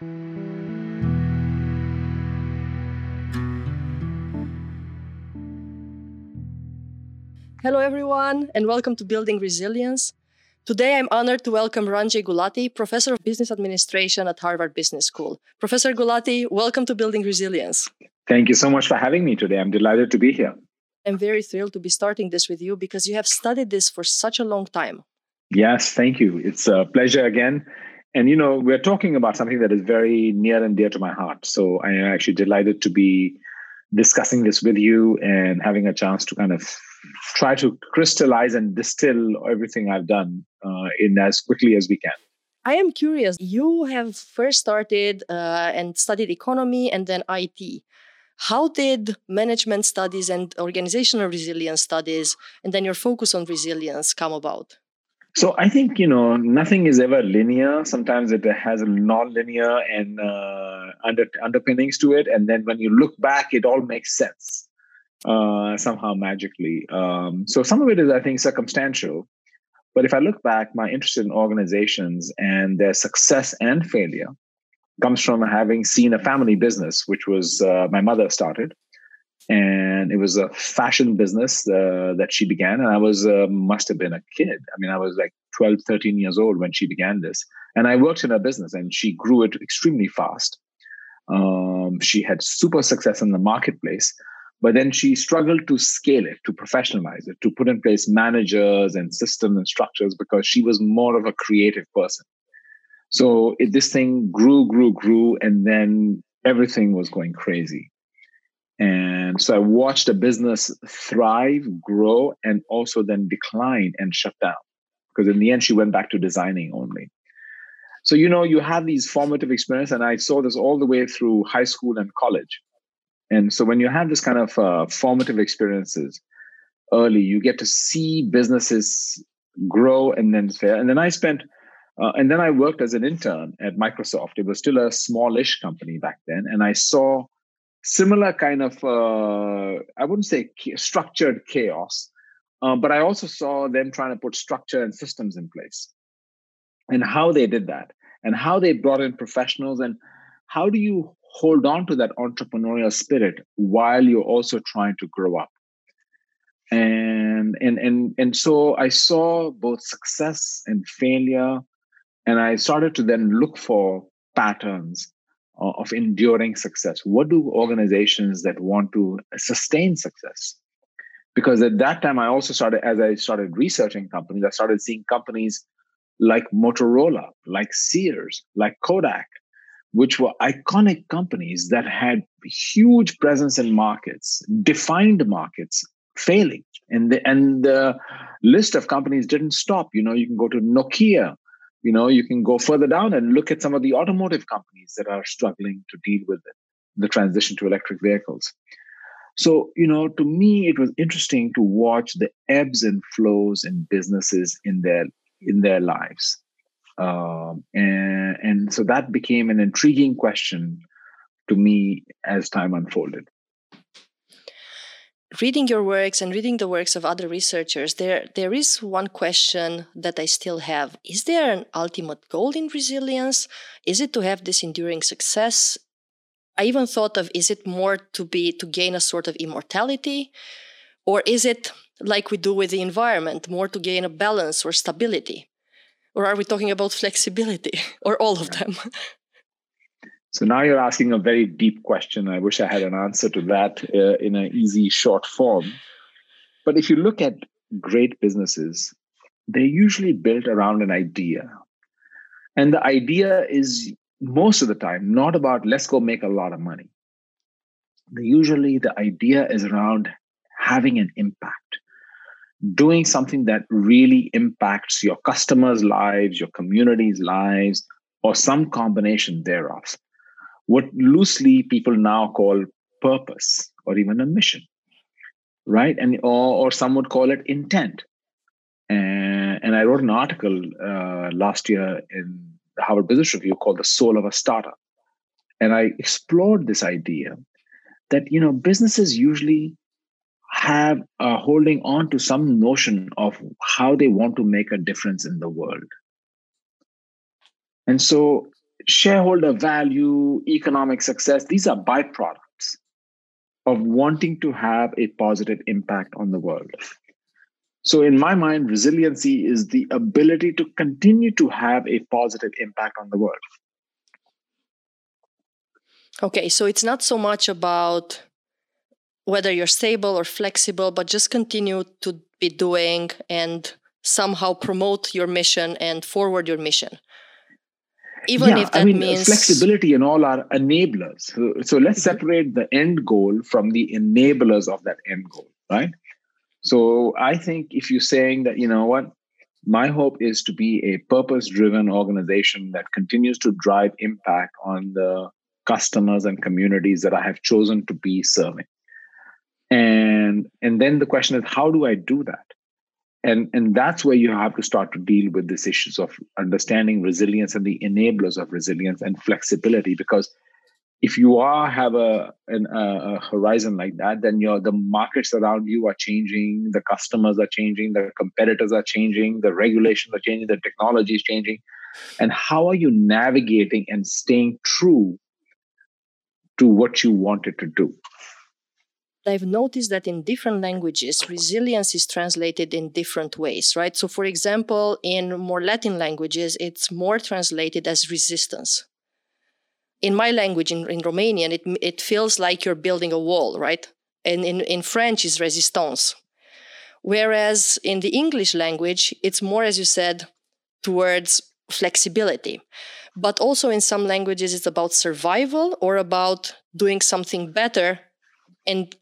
Hello, everyone, and welcome to Building Resilience. Today, I'm honored to welcome Ranjay Gulati, Professor of Business Administration at Harvard Business School. Professor Gulati, welcome to Building Resilience. Thank you so much for having me today. I'm delighted to be here. I'm very thrilled to be starting this with you because you have studied this for such a long time. Yes, thank you. It's a pleasure again. And, you know, we're talking about something that is very near and dear to my heart. So I am actually delighted to be discussing this with you and having a chance to kind of try to crystallize and distill everything I've done uh, in as quickly as we can. I am curious. You have first started uh, and studied economy and then IT. How did management studies and organizational resilience studies and then your focus on resilience come about? So I think you know nothing is ever linear. Sometimes it has a non-linear and uh, under, underpinnings to it, and then when you look back, it all makes sense uh, somehow magically. Um, so some of it is, I think, circumstantial. But if I look back, my interest in organizations and their success and failure comes from having seen a family business, which was uh, my mother started. And it was a fashion business uh, that she began. And I was, uh, must have been a kid. I mean, I was like 12, 13 years old when she began this. And I worked in her business and she grew it extremely fast. Um, she had super success in the marketplace but then she struggled to scale it, to professionalize it, to put in place managers and systems and structures because she was more of a creative person. So it, this thing grew, grew, grew, and then everything was going crazy. And so I watched a business thrive, grow, and also then decline and shut down. Because in the end, she went back to designing only. So, you know, you have these formative experiences, and I saw this all the way through high school and college and so when you have this kind of uh, formative experiences early, you get to see businesses grow and then fail. And then I spent, uh, and then I worked as an intern at Microsoft. It was still a smallish company back then, and I saw similar kind of, uh, I wouldn't say structured chaos, uh, but I also saw them trying to put structure and systems in place, and how they did that, and how they brought in professionals, and how do you hold on to that entrepreneurial spirit while you're also trying to grow up? And and and and so i saw both success and failure and i started to then look for patterns Uh, of enduring success what do organizations that want to sustain success because at that time i also started as i started researching companies i started seeing companies like motorola like sears like kodak which were iconic companies that had huge presence in markets, defined markets, failing. And the, and the list of companies didn't stop. You know, you can go to Nokia, you know, you can go further down and look at some of the automotive companies that are struggling to deal with it, the transition to electric vehicles. So, you know, to me, it was interesting to watch the ebbs and flows in businesses in their in their lives um, and, and so that became an intriguing question to me as time unfolded. Reading your works and reading the works of other researchers, there there is one question that I still have. Is there an ultimate goal in resilience? Is it to have this enduring success? I even thought of is it more to be to gain a sort of immortality? Or is it like we do with the environment, more to gain a balance or stability? Or are we talking about flexibility or all of them? So now you're asking a very deep question. I wish I had an answer to that uh, in an easy, short form. But if you look at great businesses, they're usually built around an idea. And the idea is most of the time not about let's go make a lot of money. Usually the idea is around having an impact doing something that really impacts your customers' lives, your community's lives, or some combination thereof. What loosely people now call purpose or even a mission, right? And or, or some would call it intent. And, and I wrote an article uh, last year in the Harvard Business Review called "The Soul of a Startup," and I explored this idea that you know businesses usually have uh, holding on to some notion of how they want to make a difference in the world. And so shareholder value, economic success, these are byproducts of wanting to have a positive impact on the world. So, in my mind, resiliency is the ability to continue to have a positive impact on the world. Okay, so it's not so much about whether you're stable or flexible, but just continue to be doing and somehow promote your mission and forward your mission. Even yeah, if that I mean, means flexibility and all are enablers. So, so let's mm-hmm. separate the end goal from the enablers of that end goal, right? So I think if you're saying that, you know what, my hope is to be a purpose driven organization that continues to drive impact on the customers and communities that I have chosen to be serving. And and then the question is how do I do that? And and that's where you have to start to deal with these issues of understanding resilience and the enablers of resilience and flexibility because if you are have a, an, a horizon like that then your the markets around you are changing the customers are changing the competitors are changing the regulations are changing the technology is changing and how are you navigating and staying true to what you wanted to do. I've noticed that in different languages, resilience is translated in different ways, right? So, for example, in more Latin languages, it's more translated as resistance. In my language, in, in Romanian, it, it feels like you're building a wall, right? And in, in French, is resistance. Whereas in the English language, it's more, as you said, towards flexibility. But also in some languages, it's about survival or about doing something better and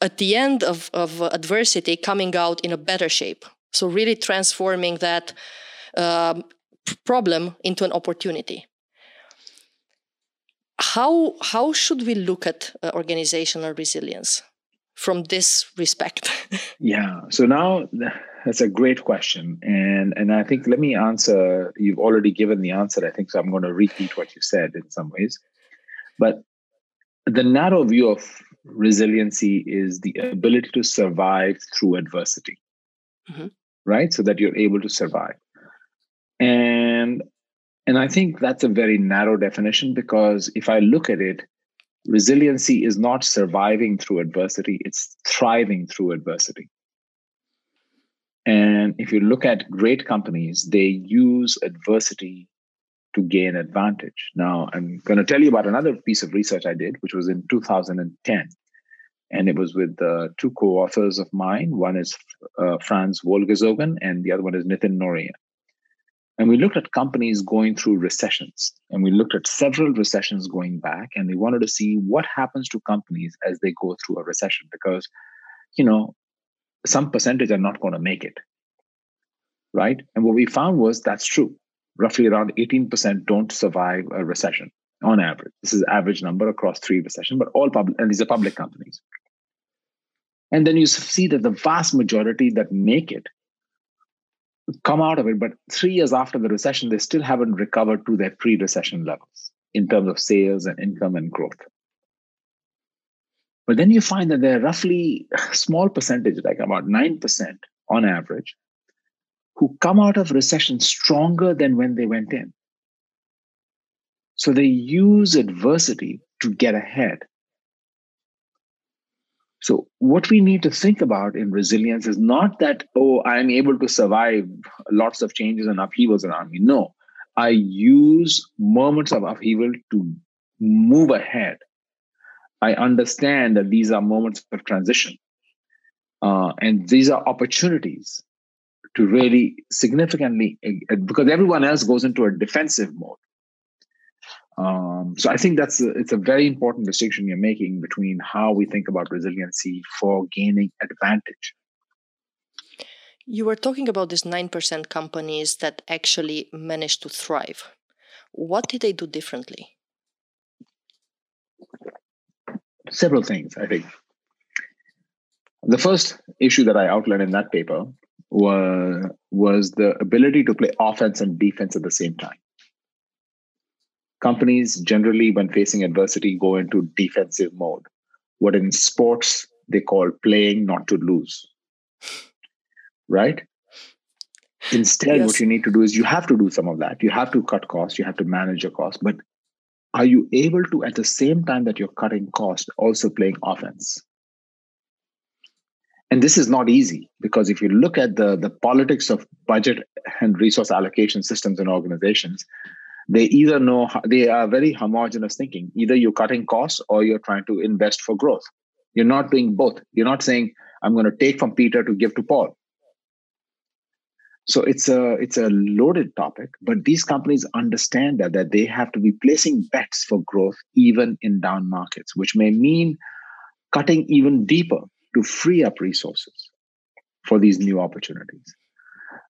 at the end of, of adversity coming out in a better shape. So, really transforming that um, problem into an opportunity. How, how should we look at uh, organizational resilience from this respect? yeah. So now that's a great question, and and I think let me answer. You've already given the answer, I think, so I'm going to repeat what you said in some ways. But the narrow view of resiliency is the ability to survive through adversity, mm-hmm. right? So that you're able to survive, and and I think that's a very narrow definition because if I look at it, resiliency is not surviving through adversity; it's thriving through adversity and if you look at great companies, they use adversity to gain advantage. Now, I'm going to tell you about another piece of research I did, which was in 2010. And it was with uh, two co authors of mine. One is uh, Franz Wohlgezogen, and the other one is Nitin Nohria. And we looked at companies going through recessions. And we looked at several recessions going back. And we wanted to see what happens to companies as they go through a recession. Because, you know, some percentage are not going to make it. Right. And what we found was that's true. Roughly around 18% don't survive a recession on average. This is average number across three recessions, but all public, and these are public companies. And then you see that the vast majority that make it come out of it, but three years after the recession, they still haven't recovered to their pre recession levels in terms of sales and income and growth. But then you find that there are roughly small percentage, like about 9% on average, who come out of recession stronger than when they went in. So they use adversity to get ahead. So, what we need to think about in resilience is not that, oh, I'm able to survive lots of changes and upheavals around me. No, I use moments of upheaval to move ahead I understand that these are moments of transition. Uh, and these are opportunities to really significantly, uh, because everyone else goes into a defensive mode. Um, so I think that's a, it's a very important distinction you're making between how we think about resiliency for gaining advantage. You were talking about these 9% companies that actually managed to thrive. What did they do differently? several things, I think. The first issue that I outlined in that paper was, was the ability to play offense and defense at the same time. Companies generally, when facing adversity, go into defensive mode. What in sports they call playing not to lose. Right? Instead, yes. what you need to do is you have to do some of that. You have to cut costs, you have to manage your costs. But are you able to, at the same time that you're cutting costs, also playing offense? And this is not easy because if you look at the, the politics of budget and resource allocation systems and organizations, they either know they are very homogenous thinking. Either you're cutting costs or you're trying to invest for growth. You're not doing both. You're not saying, I'm going to take from Peter to give to Paul. So it's a it's a loaded topic, but these companies understand that that they have to be placing bets for growth even in down markets, which may mean cutting even deeper to free up resources for these new opportunities.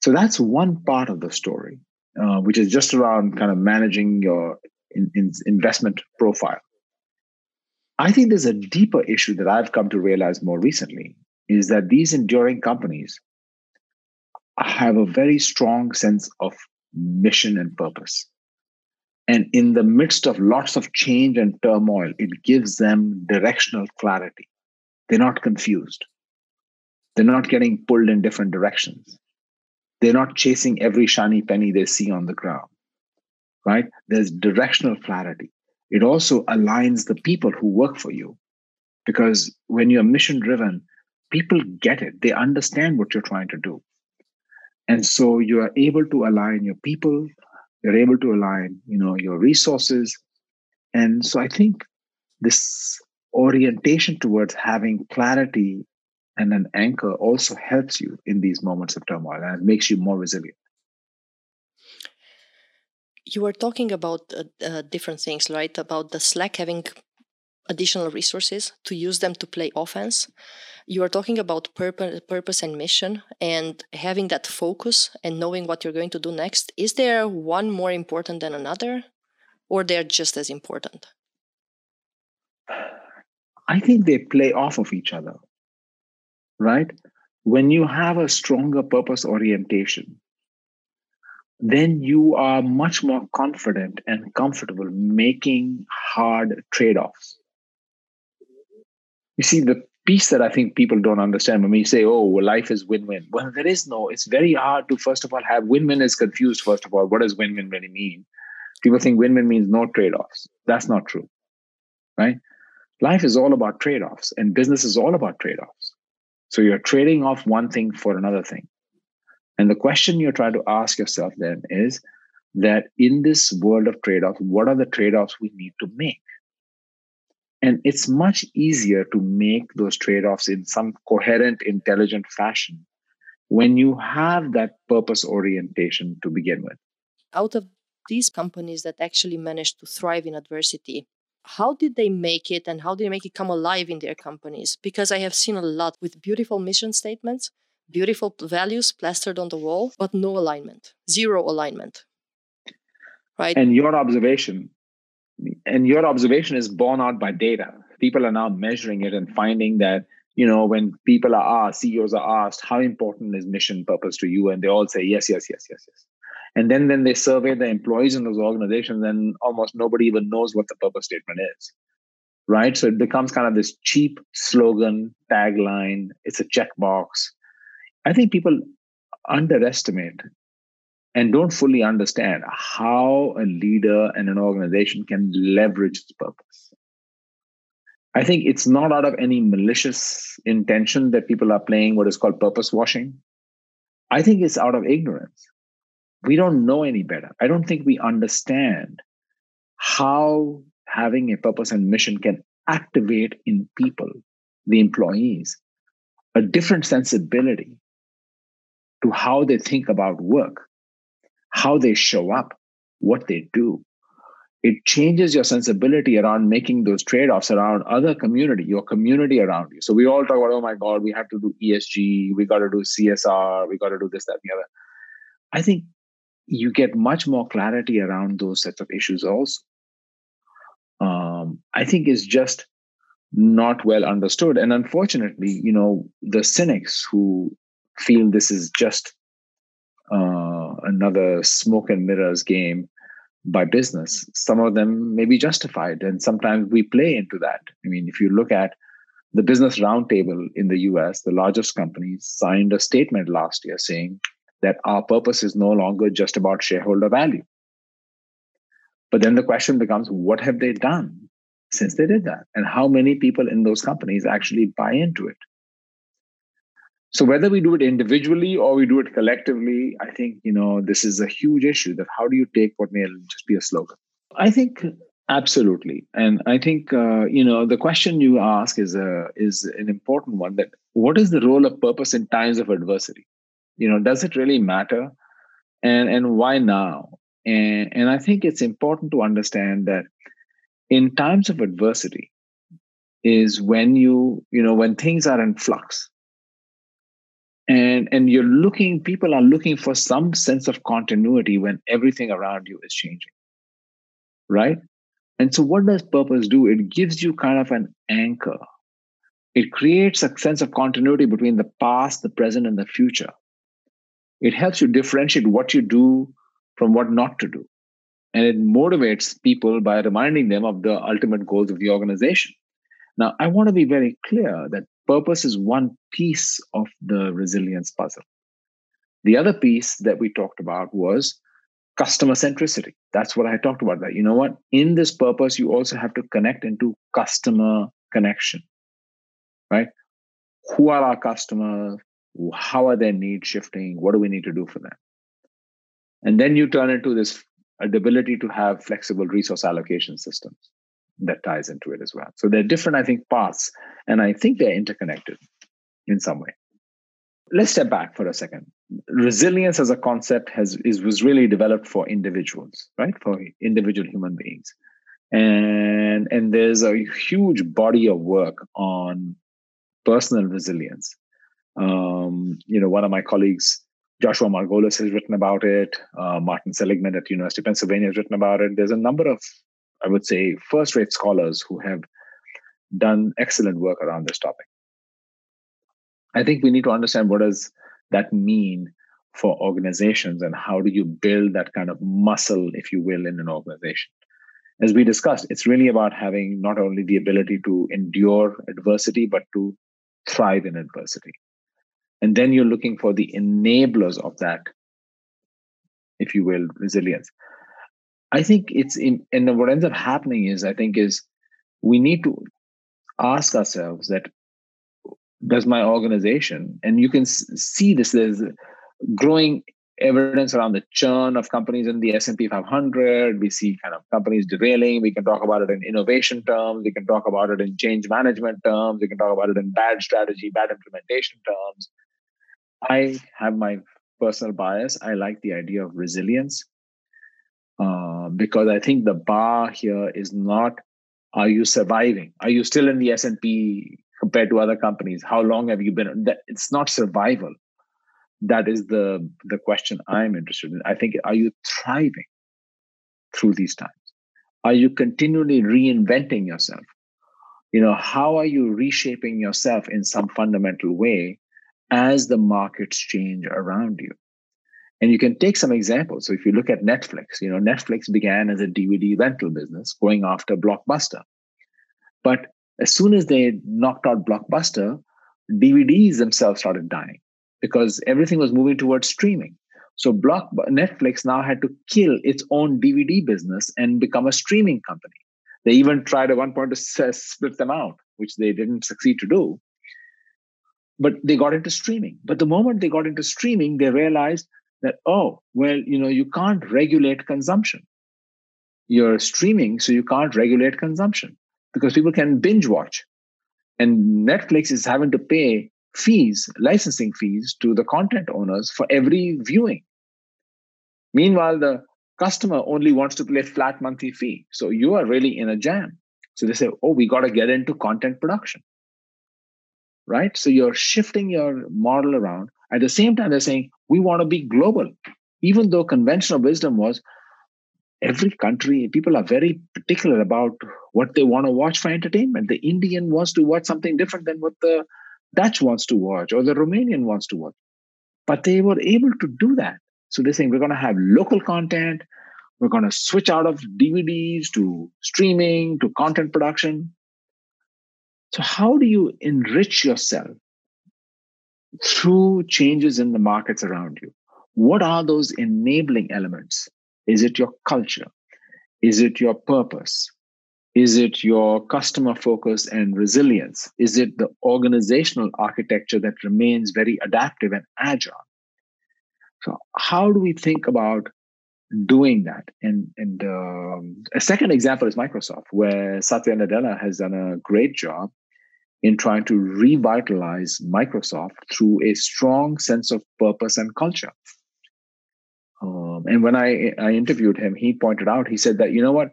So that's one part of the story, uh, which is just around kind of managing your in, in investment profile. I think there's a deeper issue that I've come to realize more recently is that these enduring companies have a very strong sense of mission and purpose. And in the midst of lots of change and turmoil, it gives them directional clarity. They're not confused. They're not getting pulled in different directions. They're not chasing every shiny penny they see on the ground, right? There's directional clarity. It also aligns the people who work for you. Because when you're mission driven, people get it. They understand what you're trying to do. And so you are able to align your people, you're able to align, you know, your resources. And so I think this orientation towards having clarity and an anchor also helps you in these moments of turmoil and it makes you more resilient. You were talking about uh, uh, different things right? About the slack having additional resources to use them to play offense. You are talking about purpose, purpose and mission and having that focus and knowing what you're going to do next. Is there one more important than another or they're just as important I think they play off of each other, right? When you have a stronger purpose orientation, then you are much more confident and comfortable making hard trade offs. You see, the piece that I think people don't understand when we say, oh, well, life is win win. Well, there is no, it's very hard to, first of all, have win win is confused, first of all. What does win win really mean? People think win win means no trade offs. That's not true, right? Life is all about trade offs, and business is all about trade offs. So you're trading off one thing for another thing. And the question you're trying to ask yourself then is that in this world of trade offs, what are the trade offs we need to make? And it's much easier to make those trade offs in some coherent, intelligent fashion when you have that purpose orientation to begin with. Out of these companies that actually managed to thrive in adversity, how did they make it and how did they make it come alive in their companies? Because I have seen a lot with beautiful mission statements, beautiful values plastered on the wall, but no alignment, zero alignment. Right. And your observation, and your observation is borne out by data. People are now measuring it and finding that you know when people are asked ceos are asked how important is mission purpose to you and they all say yes yes yes yes yes and then when they survey the employees in those organizations, and almost nobody even knows what the purpose statement is. Right. So it becomes kind of this cheap slogan, tagline. It's a checkbox. I think people underestimate and don't fully understand how a leader and an organization can leverage its purpose. I think it's not out of any malicious intention that people are playing what is called purpose washing. I think it's out of ignorance we don't know any better. I don't think we understand how having a purpose and mission can activate in people, the employees, a different sensibility to how they think about work, how they show up, what they do. It changes your sensibility around making those trade offs around other community, your community around you. So we all talk about, oh my God, we have to do ESG, we got to do CSR, we got to do this, that, and the other. I think you get much more clarity around those sets of issues also. Um, i think is just not well understood. And unfortunately you know the cynics who feel this is just uh, another smoke and mirrors game by business some of them may be justified and sometimes we play into that. I mean if you look at the business roundtable in the us the largest companies signed a statement last year saying that our purpose is no longer just about shareholder value. But then the question becomes what have they done since they did that? And how many people in those companies actually buy into it? So whether we do it individually or we do it collectively, I think, you know, this is a huge issue that how do you take what may just be a slogan? I think absolutely. And I think, uh, you know, the question you ask is a, is an important one that what is the role of purpose in times of adversity? You know, does it really matter? And, and why now? And, and I think it's important to understand that in times of adversity is when you, you know, when things are in flux, and and you're looking people are looking for some sense of continuity when everything around you is changing. Right? And so what does purpose do? It gives you kind of an anchor. It creates a sense of continuity between the past the present and the future it helps you differentiate what you do from what not to do and it motivates people by reminding them of the ultimate goals of the organization now i want to be very clear that purpose is one piece of the resilience puzzle. The other piece that we talked about was customer centricity. That's what I talked about. That you know what, in this purpose, you also have to connect into customer connection, right? Who are our customers? How are their needs shifting? What do we need to do for them? And then you turn into this uh, ability to have flexible resource allocation systems that ties into it as well. So they're different, I think, paths, and I think they're interconnected in some way. Let's step back for a second. Resilience as a concept has is was really developed for individuals, right? For individual human beings. And and there's a huge body of work on personal resilience. Um, you know, one of my colleagues, Joshua Margolis, has written about it. Uh, Martin Seligman at University of Pennsylvania has written about it. There's a number of I would say, first rate scholars who have done excellent work around this topic. I think we need to understand what does that mean for organizations and how do you build that kind of muscle, if you will, in an organization. As we discussed, it's really about having not only the ability to endure adversity, but to thrive in adversity. And then you're looking for the enablers of that, if you will, resilience. I think it's in, and what ends up happening is, I think, is we need to ask ourselves that does my organization, and you can see this, there's growing evidence around the churn of companies in the S&P 500. We see kind of companies derailing. We can talk about it in innovation terms. We can talk about it in change management terms. We can talk about it in bad strategy, bad implementation terms. I have my personal bias. I like the idea of resilience uh, because I think the bar here is not are you surviving? Are you still in the S and P compared to other companies? How long have you been? It's not survival. That is the the question I'm interested in. I think are you thriving through these times? Are you continually reinventing yourself? You know, how are you reshaping yourself in some fundamental way as the markets change around you? And you can take some examples. So if you look at Netflix, you know, Netflix began as a DVD rental business going after Blockbuster. But as soon as they knocked out Blockbuster, DVDs themselves started dying because everything was moving towards streaming. So Block Netflix now had to kill its own DVD business and become a streaming company. They even tried at one point to split them out, which they didn't succeed to do. But they got into streaming. But the moment they got into streaming, they realized that, oh, well, you know, you can't regulate consumption. You're streaming, so you can't regulate consumption because people can binge watch. And Netflix is having to pay fees, licensing fees to the content owners for every viewing. Meanwhile, the customer only wants to pay a flat monthly fee. So you are really in a jam. So they say, oh, we got to get into content production. Right? So you're shifting your model around. At the same time, they're saying, we want to be global. Even though conventional wisdom was every country, people are very particular about what they want to watch for entertainment. The Indian wants to watch something different than what the Dutch wants to watch or the Romanian wants to watch. But they were able to do that. So they're saying we're going to have local content. We're going to switch out of DVDs to streaming to content production. So, how do you enrich yourself through changes in the markets around you. what are those enabling elements? Is it your culture? Is it your purpose? Is it your customer focus and resilience? Is it the organizational architecture that remains very adaptive and agile? So, how do we think about doing that? And, and um, a second example is Microsoft, where Satya Nadella has done a great job in trying to revitalize Microsoft through a strong sense of purpose and culture. Um, and when I, I interviewed him, he pointed out, he said that, you know what?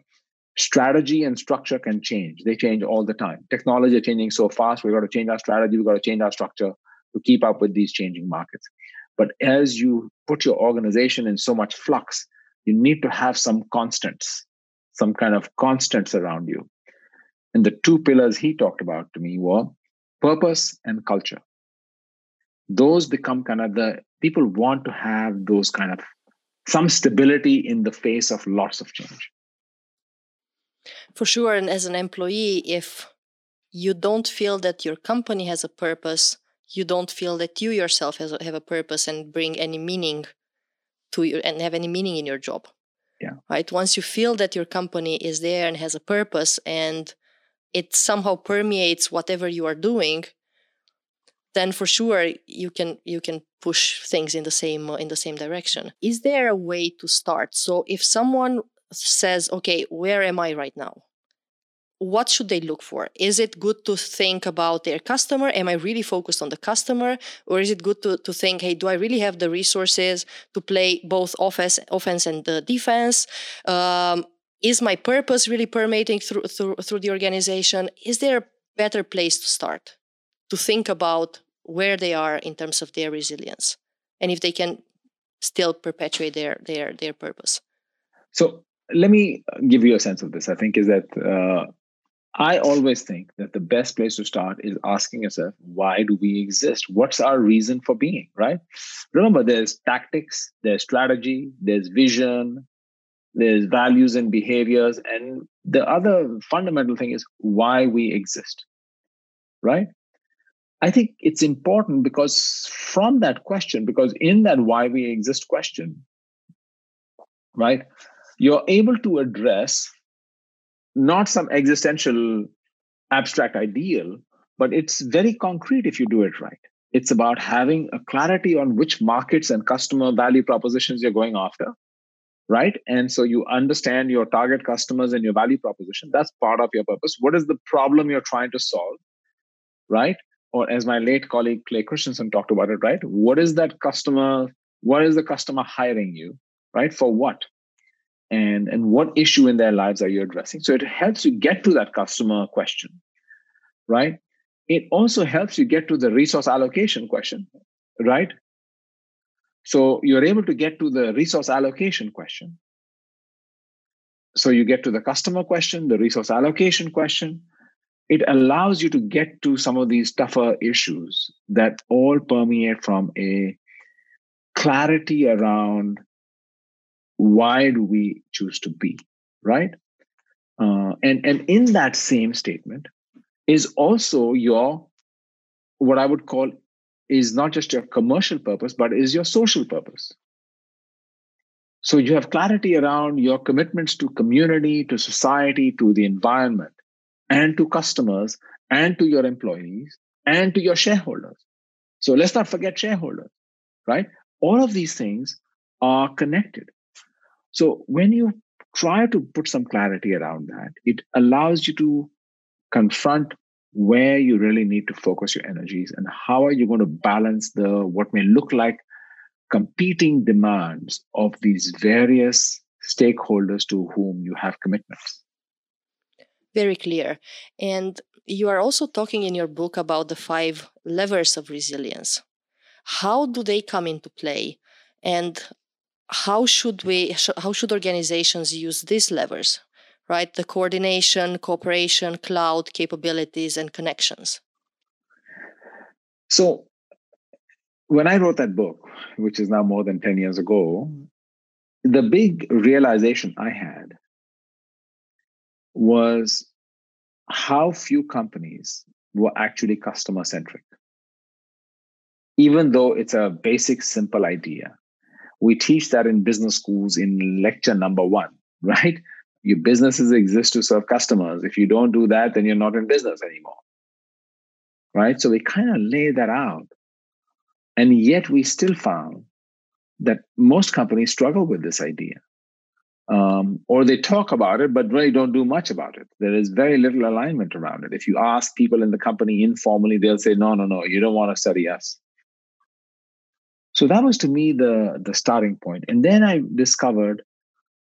Strategy and structure can change. They change all the time. Technology is changing so fast. We've got to change our strategy. We've got to change our structure to keep up with these changing markets. But as you put your organization in so much flux, you need to have some constants, some kind of constants around you. And the two pillars he talked about to me were purpose and culture. Those become kind of the people want to have those kind of some stability in the face of lots of change. For sure. And as an employee, if you don't feel that your company has a purpose, you don't feel that you yourself has, have a purpose and bring any meaning to you and have any meaning in your job. Yeah. Right. Once you feel that your company is there and has a purpose and it somehow permeates whatever you are doing, then for sure you can you can push things in the same uh, in the same direction. Is there a way to start? So if someone says, "Okay, where am I right now?" What should they look for? Is it good to think about their customer? Am I really focused on the customer? Or is it good to, to think, hey, do I really have the resources to play both offense, offense and the defense? Um, is my purpose really permeating through, through, through the organization? Is there a better place to start to think about where they are in terms of their resilience and if they can still perpetuate their, their, their purpose? So let me give you a sense of this. I think is that uh, I always think that the best place to start is asking yourself, why do we exist? What's our reason for being, right? Remember, there's tactics, there's strategy, there's vision, there's values and behaviors. And the other fundamental thing is why we exist, right? I think it's important because from that question, because in that why we exist question, right, you're able to address not some existential abstract ideal, but it's very concrete if you do it right. It's about having a clarity on which markets and customer value propositions you're going after, right? And so you understand your target customers and your value proposition. That's part of your purpose. What is the problem you're trying to solve, right? Or as my late colleague Clay Christensen talked about it, right? What is that customer? What is the customer hiring you, right? For what? And and what issue in their lives are you addressing? So it helps you get to that customer question right? It also helps you get to the resource allocation question right? So you're able to get to the resource allocation question. So you get to the customer question the resource allocation question. It allows you to get to some of these tougher issues that all permeate from a clarity around why do we choose to be right? Uh, and and in that same statement is also your what i would call is not just your commercial purpose but is your social purpose. So you have clarity around your commitments to community to society to the environment and to customers and to your employees and to your shareholders. So let's not forget shareholders right? All of these things are connected so when you try to put some clarity around that, it allows you to confront where you really need to focus your energies and how are you going to balance the what may look like competing demands of these various stakeholders to whom you have commitments. Very clear. And you are also talking in your book about the five levers of resilience. How do they come into play? And how should we how should organizations use these levers right? The coordination cooperation clout capabilities and connections. So when i wrote that book which is now more than 10 years ago the big realization i had was how few companies were actually customer centric even though it's a basic simple idea We teach that in business schools in lecture number one, right? Your businesses exist to serve customers. If you don't do that, then you're not in business anymore. Right? So we kind of lay that out. And yet we still found that most companies struggle with this idea. Um, or they talk about it, but really don't do much about it. There is very little alignment around it. If you ask people in the company informally, they'll say, no, no, no, you don't want to study us. So that was to me the, the starting point. And then I discovered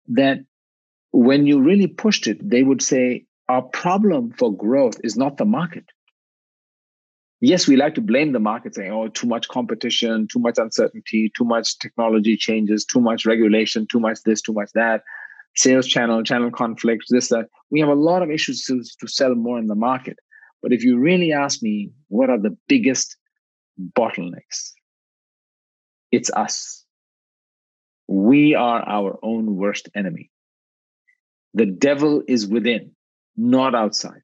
that when you really pushed it, they would say, our problem for growth is not the market yes, we like to blame the market, saying, oh, too much competition, too much uncertainty, too much technology changes, too much regulation, too much this, too much that, sales channel, channel conflicts, this, that. We have a lot of issues to, to sell more in the market. But if you really ask me, what are the biggest bottlenecks? It's us. We are our own worst enemy. The devil is within, not outside.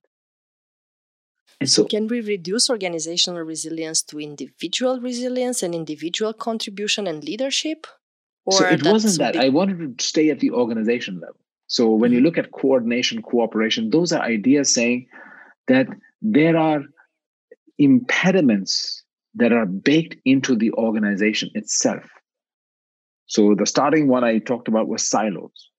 And so, can we reduce organizational resilience to individual resilience and individual contribution and leadership? Or so it wasn't that. I wanted to stay at the organization level. So when you mm-hmm. look at coordination, cooperation, those are ideas saying that there are impediments that are baked into the organization itself. So the starting one I talked about was silos.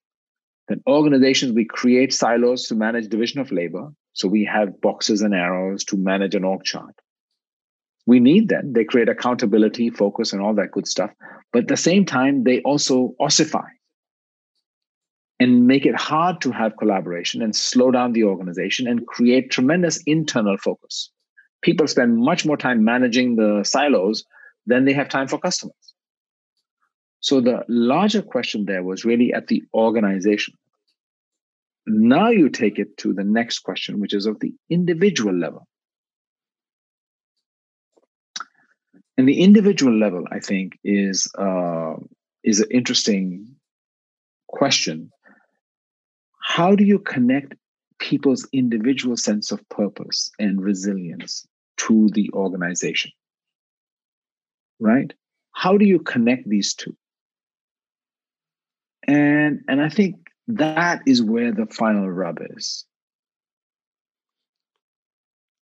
That organizations, we create silos to manage division of labor. So we have boxes and arrows to manage an org chart. We need them. They create accountability, focus, and all that good stuff. But at the same time, they also ossify and make it hard to have collaboration and slow down the organization and create tremendous internal focus. People spend much more time managing the silos than they have time for customers. So the larger question there was really at the organization. Now you take it to the next question, which is of the individual level. And the individual level, I think, is uh, is an interesting question. How do you connect people's individual sense of purpose and resilience to the organization? Right? How do you connect these two? And and I think that is where the final rub is.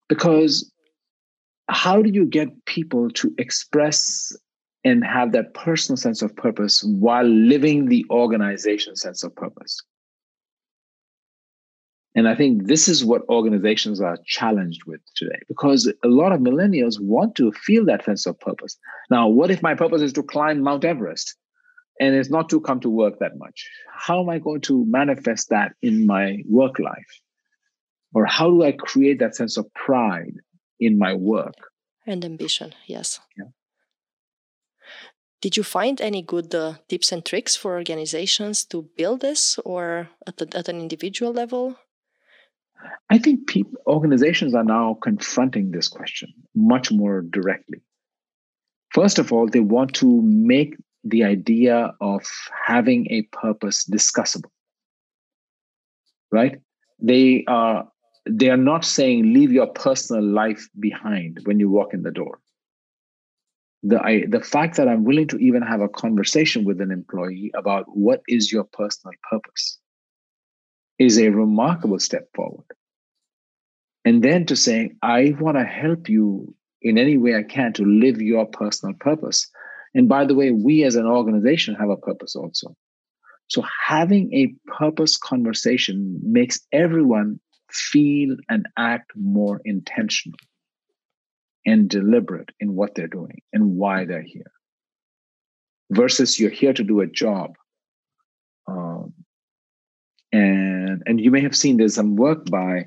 Because how do you get people to express and have that personal sense of purpose while living the organization sense of purpose? And I think this is what organizations are challenged with today because a lot of millennials want to feel that sense of purpose. Now, what if my purpose is to climb Mount Everest? and it's not to come to work that much. How am I going to manifest that in my work life? Or how do I create that sense of pride in my work? And ambition, yes. Yeah. Did you find any good uh, tips and tricks for organizations to build this or at, the, at an individual level? I think people, organizations are now confronting this question much more directly. First of all, they want to make the idea of having a purpose discussable right they are they are not saying leave your personal life behind when you walk in the door the I, the fact that i'm willing to even have a conversation with an employee about what is your personal purpose is a remarkable step forward and then to say i want to help you in any way i can to live your personal purpose and by the way, we as an organization have a purpose also. So having a purpose conversation makes everyone feel and act more intentional and deliberate in what they're doing and why they're here. Versus you're here to do a job. Um, and and you may have seen there's some work by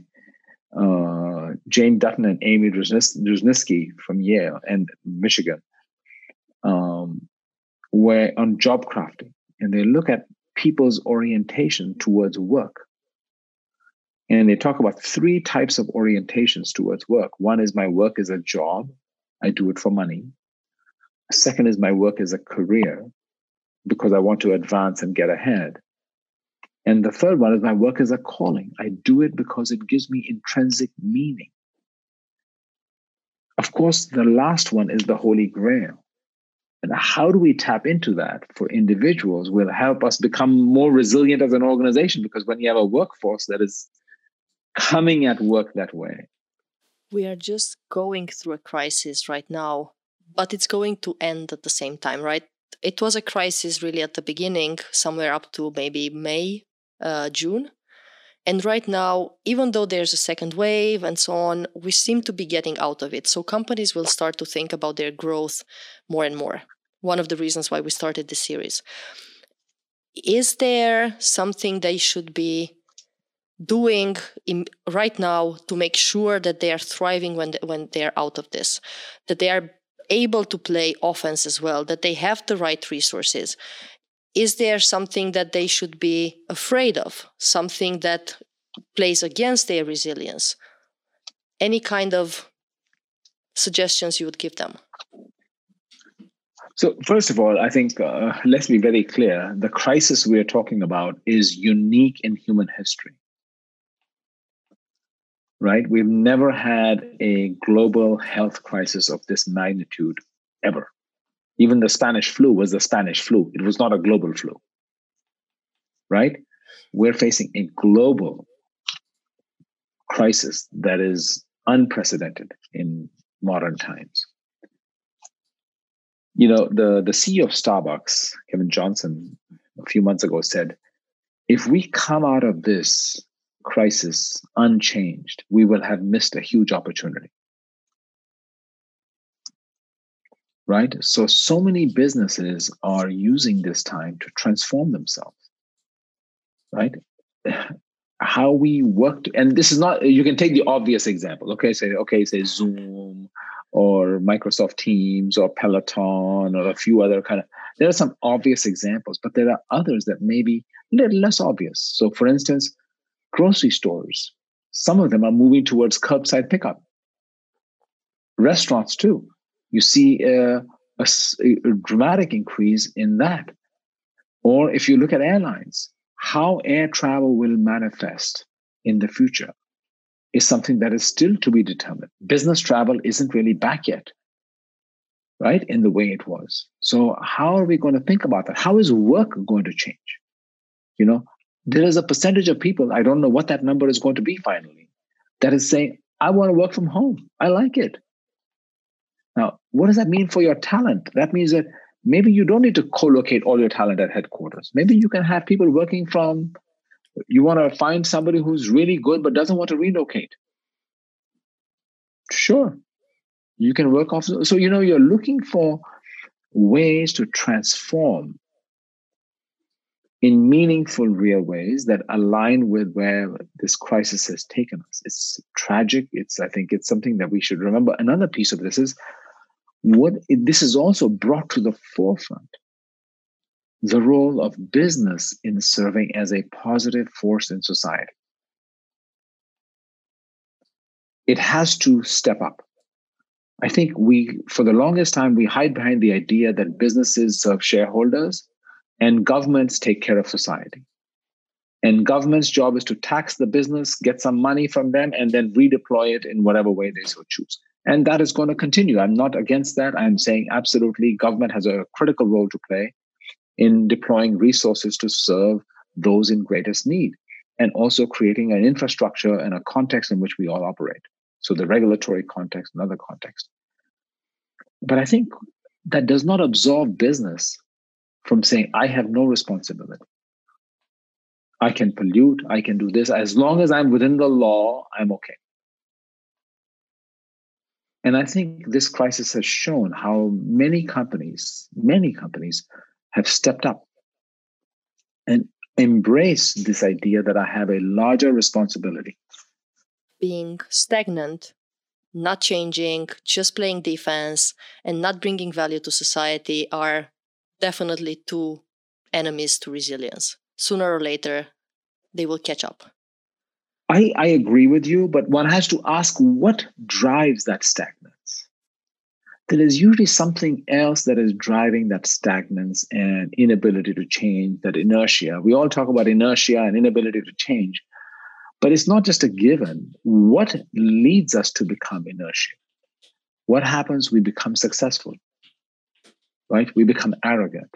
uh, Jane Dutton and Amy Wrzesniewski from Yale and Michigan um, where on job crafting, and they look at people's orientation towards work. And they talk about three types of orientations towards work. One is my work is a job, I do it for money. Second is my work is a career because I want to advance and get ahead. And the third one is my work is a calling. I do it because it gives me intrinsic meaning. Of course, the last one is the Holy Grail And how do we tap into that for individuals will help us become more resilient as an organization because when you have a workforce that is coming at work that way. We are just going through a crisis right now, but it's going to end at the same time, right? It was a crisis really at the beginning, somewhere up to maybe May, uh, June. And right now, even though there's a second wave and so on, we seem to be getting out of it. So companies will start to think about their growth more and more. One of the reasons why we started this series. Is there something they should be doing in, right now to make sure that they are thriving when when they are out of this, that they are able to play offense as well, that they have the right resources. Is there something that they should be afraid of? Something that plays against their resilience? Any kind of suggestions you would give them? So, first of all, I think uh, let's be very clear the crisis we're talking about is unique in human history right? We've never had a global health crisis of this magnitude ever. Even the Spanish flu was the Spanish flu, it was not a global flu, right? We're facing a global crisis that is unprecedented in modern times. You know, the, the CEO of Starbucks, Kevin Johnson, a few months ago said, if we come out of this crisis unchanged, we will have missed a huge opportunity. Right? So, so many businesses are using this time to transform themselves. Right? How we work, and this is not, you can take the obvious example. Okay, say, okay, say Zoom or Microsoft Teams or Peloton or a few other kind of, there are some obvious examples, but there are others that may be a little less obvious. So, for instance, grocery stores. Some of them are moving towards curbside pickup. Restaurants, too. You see a, a, a dramatic increase in that. Or if you look at airlines, how air travel will manifest in the future is something that is still to be determined. Business travel isn't really back yet, right? In the way it was. So, how are we going to think about that? How is work going to change? You know, there is a percentage of people, I don't know what that number is going to be finally, that is saying, I want to work from home. I like it. Now, what does that mean for your talent? That means that maybe you don't need to co-locate all your talent at headquarters. Maybe you can have people working from, you want to find somebody who's really good but doesn't want to relocate. Sure. You can work off. So, you know, you're looking for ways to transform in meaningful, real ways that align with where this crisis has taken us. It's tragic. It's, I think, it's something that we should remember. Another piece of this is what this is also brought to the forefront the role of business in serving as a positive force in society. It has to step up. I think we, for the longest time, we hide behind the idea that businesses serve shareholders and governments take care of society. And government's job is to tax the business, get some money from them, and then redeploy it in whatever way they so choose. And that is going to continue. I'm not against that. I'm saying absolutely government has a critical role to play in deploying resources to serve those in greatest need and also creating an infrastructure and a context in which we all operate. So the regulatory context, another context. But I think that does not absolve business from saying, I have no responsibility. I can pollute, I can do this. As long as I'm within the law, I'm okay. And I think this crisis has shown how many companies, many companies have stepped up and embraced this idea that I have a larger responsibility. Being stagnant, not changing, just playing defense, and not bringing value to society are definitely two enemies to resilience. Sooner or later, they will catch up. I, I agree with you, but one has to ask what drives that stagnance. There is usually something else that is driving that stagnance and inability to change, that inertia. We all talk about inertia and inability to change, but it's not just a given. What leads us to become inertia? What happens? We become successful right? We become arrogant.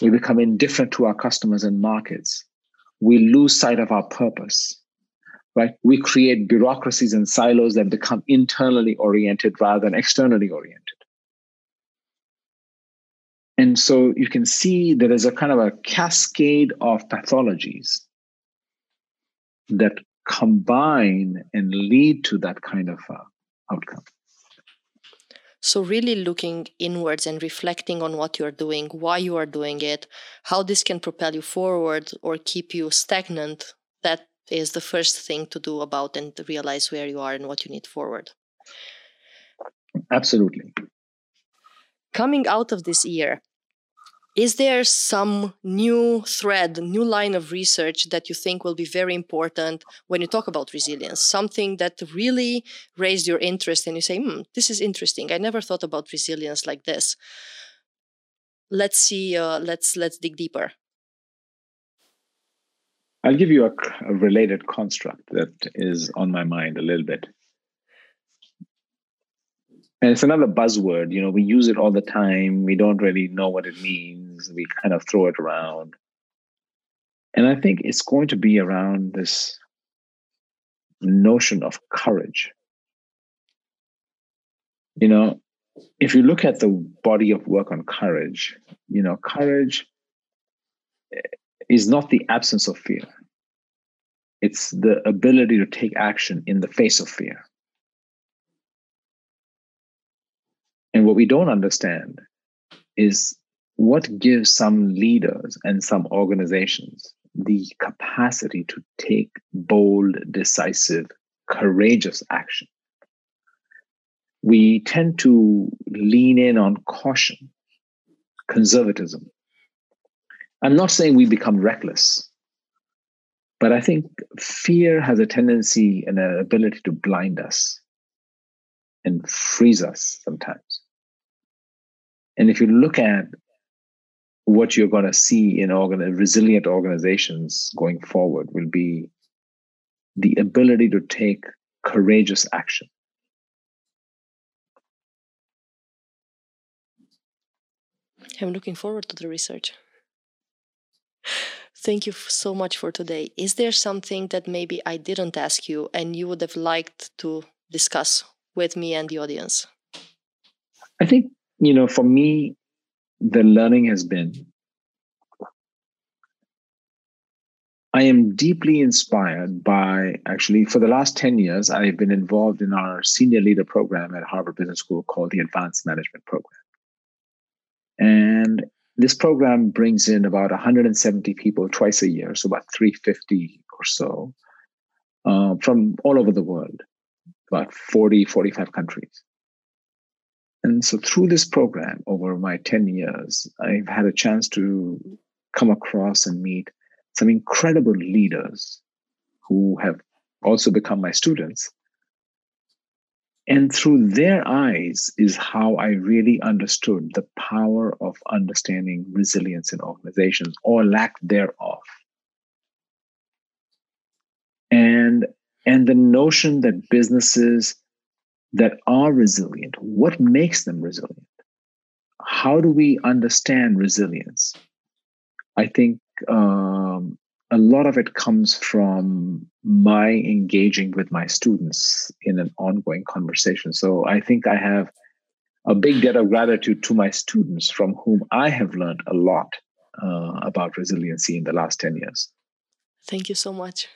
We become indifferent to our customers and markets. We lose sight of our purpose, right? We create bureaucracies and silos that become internally oriented rather than externally oriented. And so you can see there is a kind of a cascade of pathologies that combine and lead to that kind of uh, outcome. So, really looking inwards and reflecting on what you're doing, why you are doing it, how this can propel you forward or keep you stagnant, that is the first thing to do about and to realize where you are and what you need forward. Absolutely. Coming out of this year, is there some new thread, new line of research that you think will be very important when you talk about resilience? Something that really raised your interest and you say, hmm, this is interesting. I never thought about resilience like this. Let's see, uh, let's let's dig deeper. I'll give you a, a related construct that is on my mind a little bit. And it's another buzzword you know we use it all the time. We don't really know what it means. We kind of throw it around. And i think it's going to be around this notion of courage. You know if you look at the body of work on courage you know courage is not the absence of fear it's the ability to take action in the face of fear And what we don't understand is what gives some leaders and some organizations the capacity to take bold, decisive, courageous action. We tend to lean in on caution, conservatism. I'm not saying we become reckless, but I think fear has a tendency and an ability to blind us and freeze us sometimes. And if you look at what you're going to see in organ- resilient organizations going forward will be the ability to take courageous action. I'm looking forward to the research. Thank you so much for today. Is there something that maybe I didn't ask you and you would have liked to discuss with me and the audience? I think you know, for me, the learning has been I am deeply inspired by actually, for the last 10 years, I've been involved in our senior leader program at Harvard Business School called the Advanced Management Program. And this program brings in about 170 people twice a year, so about 350 or so uh, from all over the world, about 40, 45 countries. And so through this program over my 10 years, I've had a chance to come across and meet some incredible leaders who have also become my students. And through their eyes is how I really understood the power of understanding resilience in organizations or lack thereof. And, and the notion that businesses that are resilient. What makes them resilient? How do we understand resilience? I think um, a lot of it comes from my engaging with my students in an ongoing conversation. So I think I have a big debt of gratitude to my students from whom I have learned a lot uh, about resiliency in the last 10 years. Thank you so much.